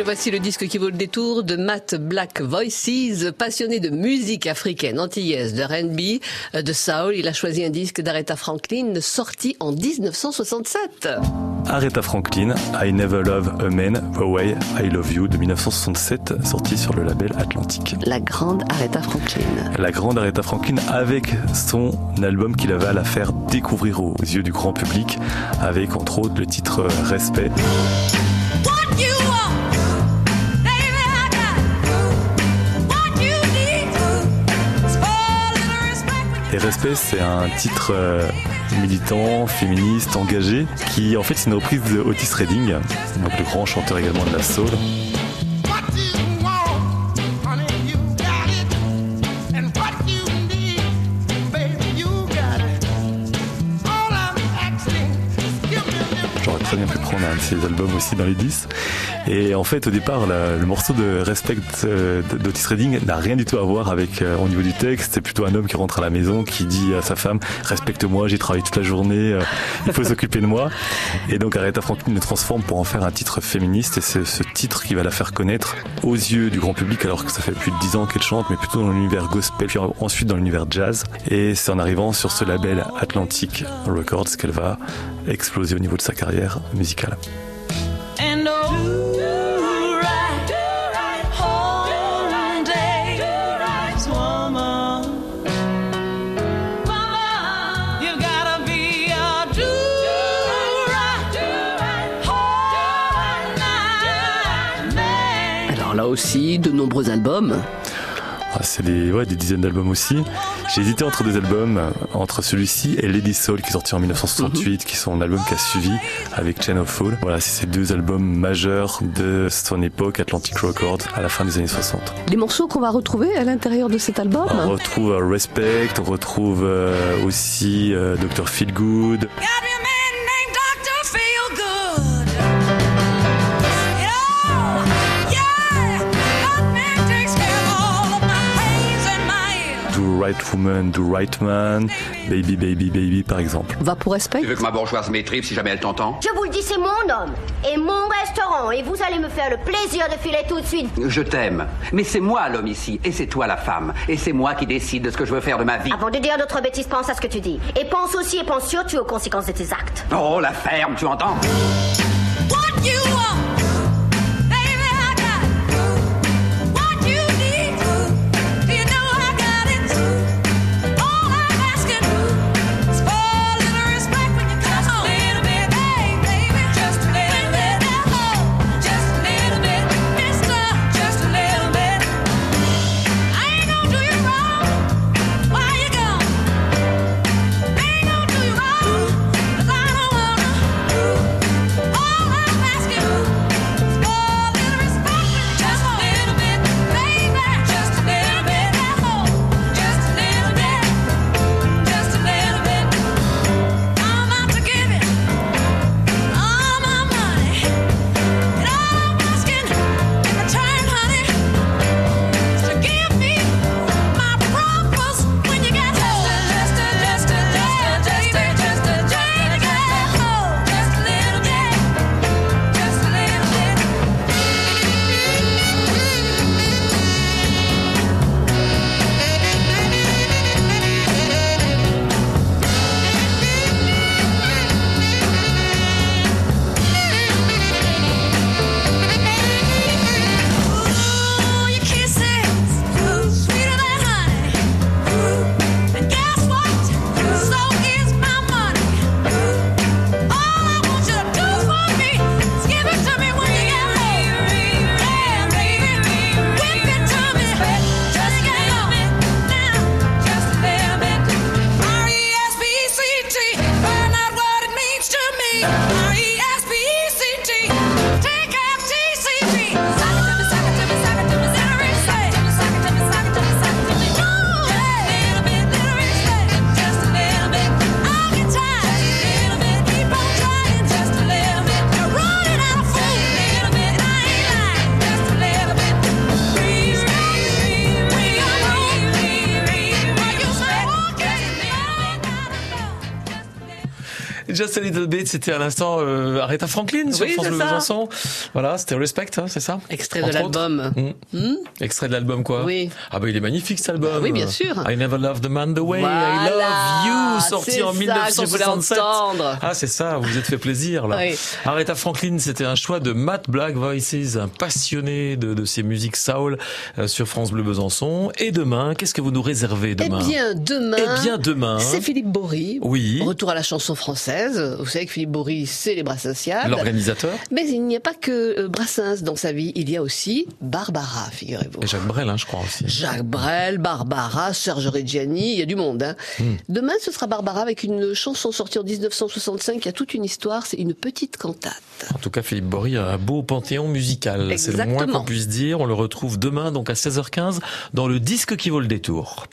le voici le disque qui vaut le détour de Matt Black Voices, passionné de musique africaine, antillaise, de R&B, euh, de soul. Il a choisi un disque d'Aretha Franklin sorti en 1967. Aretha Franklin, I Never Love a Man The Way I Love You de 1967, sorti sur le label Atlantique. La grande Aretha Franklin. La grande Aretha Franklin avec son album qu'il avait à la faire découvrir aux yeux du grand public, avec entre autres le titre Respect. Et Respect, c'est un titre euh, militant, féministe, engagé, qui en fait c'est une reprise de Otis Redding, donc le grand chanteur également de la soul. J'aurais très bien pu prendre un de ses albums aussi dans les 10. Et en fait, au départ, le morceau de Respect euh, d'Otis Redding n'a rien du tout à voir avec euh, au niveau du texte. C'est plutôt un homme qui rentre à la maison, qui dit à sa femme respecte-moi, j'ai travaillé toute la journée, euh, il faut s'occuper de moi. Et donc Aretha Franklin le transforme pour en faire un titre féministe. Et c'est ce titre qui va la faire connaître aux yeux du grand public, alors que ça fait plus de 10 ans qu'elle chante, mais plutôt dans l'univers gospel, puis ensuite dans l'univers jazz. Et c'est en arrivant sur ce label Atlantic Records qu'elle va exploser au niveau de sa carrière musicale. Là aussi, de nombreux albums. Ah, c'est des, ouais, des dizaines d'albums aussi. J'ai hésité entre deux albums, entre celui-ci et Lady Soul qui est sorti en 1968, qui sont un album qui a suivi avec Chain of Fall. Voilà, c'est ces deux albums majeurs de son époque, Atlantic Records, à la fin des années 60. Les morceaux qu'on va retrouver à l'intérieur de cet album On retrouve euh, Respect, on retrouve euh, aussi euh, Dr. Feelgood. Right Woman, Do Right Man, Baby Baby Baby par exemple. Va pour respect Tu veux que ma bourgeoise m'étripe si jamais elle t'entend? Je vous le dis, c'est mon homme et mon restaurant et vous allez me faire le plaisir de filer tout de suite. Je t'aime, mais c'est moi l'homme ici et c'est toi la femme et c'est moi qui décide de ce que je veux faire de ma vie. Avant de dire d'autres bêtises, pense à ce que tu dis et pense aussi et pense surtout aux conséquences de tes actes. Oh, la ferme, tu entends? What you want? Just a Little Bit, c'était à l'instant euh, Aretha Franklin sur Oui, France c'est Bleu. Besançon. Voilà, c'était Respect, hein, c'est ça Extrait de Entre l'album. Hmm. Extrait de l'album quoi Oui. Ah bah il est magnifique cet album. Bah oui, bien sûr. I Never Loved a Man the Way I Love You, sorti en ça que je voulais 1967. entendre. Ah c'est ça, vous vous êtes fait plaisir là. Oui. Aretha Franklin, c'était un choix de Matt Black Voices, un passionné de, de ces musiques soul euh, sur France Bleu Besançon. Et demain, qu'est-ce que vous nous réservez Eh demain bien, demain. Eh bien, demain. C'est Philippe Bory. Oui. Retour à la chanson française. Vous savez que Philippe Bory, c'est les Brassens L'organisateur Mais il n'y a pas que euh, Brassens dans sa vie. Il y a aussi Barbara, figurez-vous. et Jacques Brel, hein, je crois aussi. Jacques Brel, Barbara, Serge Reggiani, il y a du monde. Hein. Hmm. Demain, ce sera Barbara avec une chanson sortie en 1965 qui a toute une histoire. C'est une petite cantate. En tout cas, Philippe Bory a un beau panthéon musical. C'est le moins qu'on puisse dire. On le retrouve demain, donc à 16h15, dans le disque qui vaut le détour.